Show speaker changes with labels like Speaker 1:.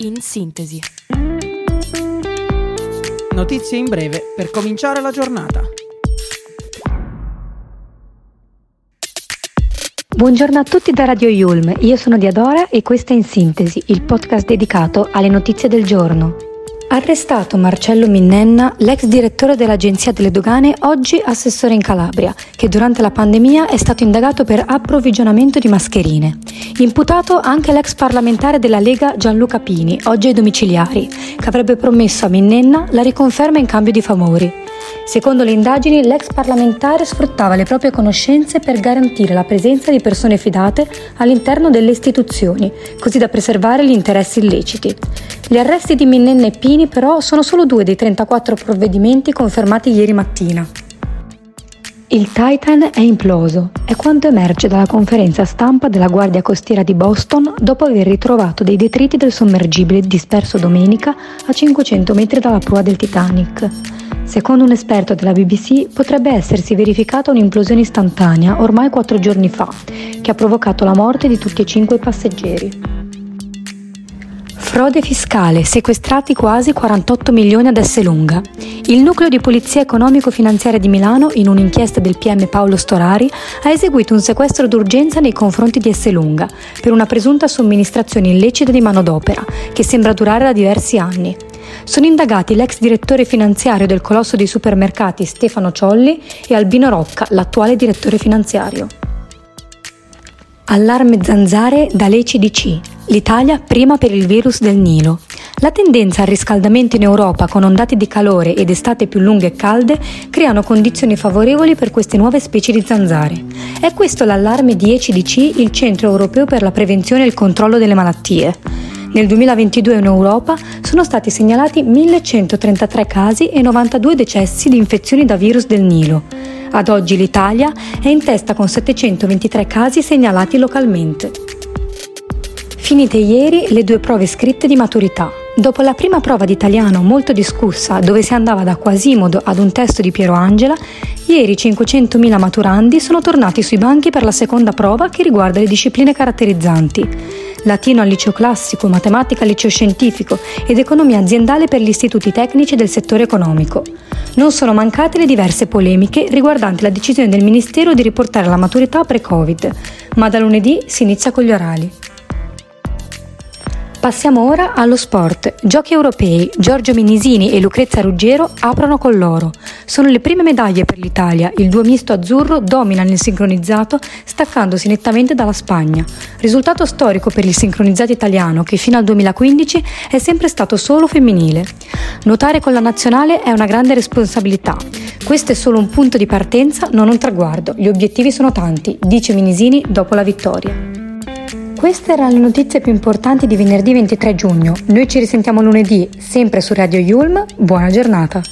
Speaker 1: in sintesi.
Speaker 2: Notizie in breve per cominciare la giornata.
Speaker 3: Buongiorno a tutti da Radio Yulm, io sono Diadora e questo è In Sintesi, il podcast dedicato alle notizie del giorno. Arrestato Marcello Minnenna, l'ex direttore dell'Agenzia delle Dogane, oggi assessore in Calabria, che durante la pandemia è stato indagato per approvvigionamento di mascherine. Imputato anche l'ex parlamentare della Lega Gianluca Pini, oggi ai domiciliari, che avrebbe promesso a Minnenna la riconferma in cambio di favori. Secondo le indagini, l'ex parlamentare sfruttava le proprie conoscenze per garantire la presenza di persone fidate all'interno delle istituzioni, così da preservare gli interessi illeciti. Gli arresti di Minnenna e Pini però sono solo due dei 34 provvedimenti confermati ieri mattina. Il Titan è imploso, è quanto emerge dalla conferenza stampa della Guardia Costiera di Boston dopo aver ritrovato dei detriti del sommergibile disperso domenica a 500 metri dalla prua del Titanic. Secondo un esperto della BBC potrebbe essersi verificata un'implosione istantanea ormai quattro giorni fa, che ha provocato la morte di tutti e cinque i passeggeri. Frode fiscale, sequestrati quasi 48 milioni ad Esselunga. Il nucleo di polizia economico-finanziaria di Milano, in un'inchiesta del PM Paolo Storari, ha eseguito un sequestro d'urgenza nei confronti di Esselunga per una presunta somministrazione illecita di manodopera, che sembra durare da diversi anni. Sono indagati l'ex direttore finanziario del colosso dei supermercati Stefano Ciolli e Albino Rocca, l'attuale direttore finanziario. Allarme zanzare dall'ECDC. L'Italia prima per il virus del Nilo. La tendenza al riscaldamento in Europa con ondate di calore ed estate più lunghe e calde creano condizioni favorevoli per queste nuove specie di zanzare. È questo l'allarme di ECDC, il Centro Europeo per la Prevenzione e il Controllo delle Malattie. Nel 2022 in Europa sono stati segnalati 1133 casi e 92 decessi di infezioni da virus del Nilo. Ad oggi l'Italia è in testa con 723 casi segnalati localmente. Finite ieri le due prove scritte di maturità. Dopo la prima prova di italiano molto discussa, dove si andava da Quasimodo ad un testo di Piero Angela, ieri 500.000 maturandi sono tornati sui banchi per la seconda prova che riguarda le discipline caratterizzanti latino al liceo classico, matematica al liceo scientifico ed economia aziendale per gli istituti tecnici del settore economico. Non sono mancate le diverse polemiche riguardanti la decisione del Ministero di riportare la maturità pre-Covid, ma da lunedì si inizia con gli orali. Passiamo ora allo sport. Giochi europei. Giorgio Minisini e Lucrezia Ruggero aprono con l'oro. Sono le prime medaglie per l'Italia. Il duo misto azzurro domina nel sincronizzato, staccandosi nettamente dalla Spagna. Risultato storico per il sincronizzato italiano che fino al 2015 è sempre stato solo femminile. Nuotare con la nazionale è una grande responsabilità. Questo è solo un punto di partenza, non un traguardo. Gli obiettivi sono tanti, dice Minisini dopo la vittoria. Queste erano le notizie più importanti di venerdì 23 giugno. Noi ci risentiamo lunedì, sempre su Radio Yulm. Buona giornata.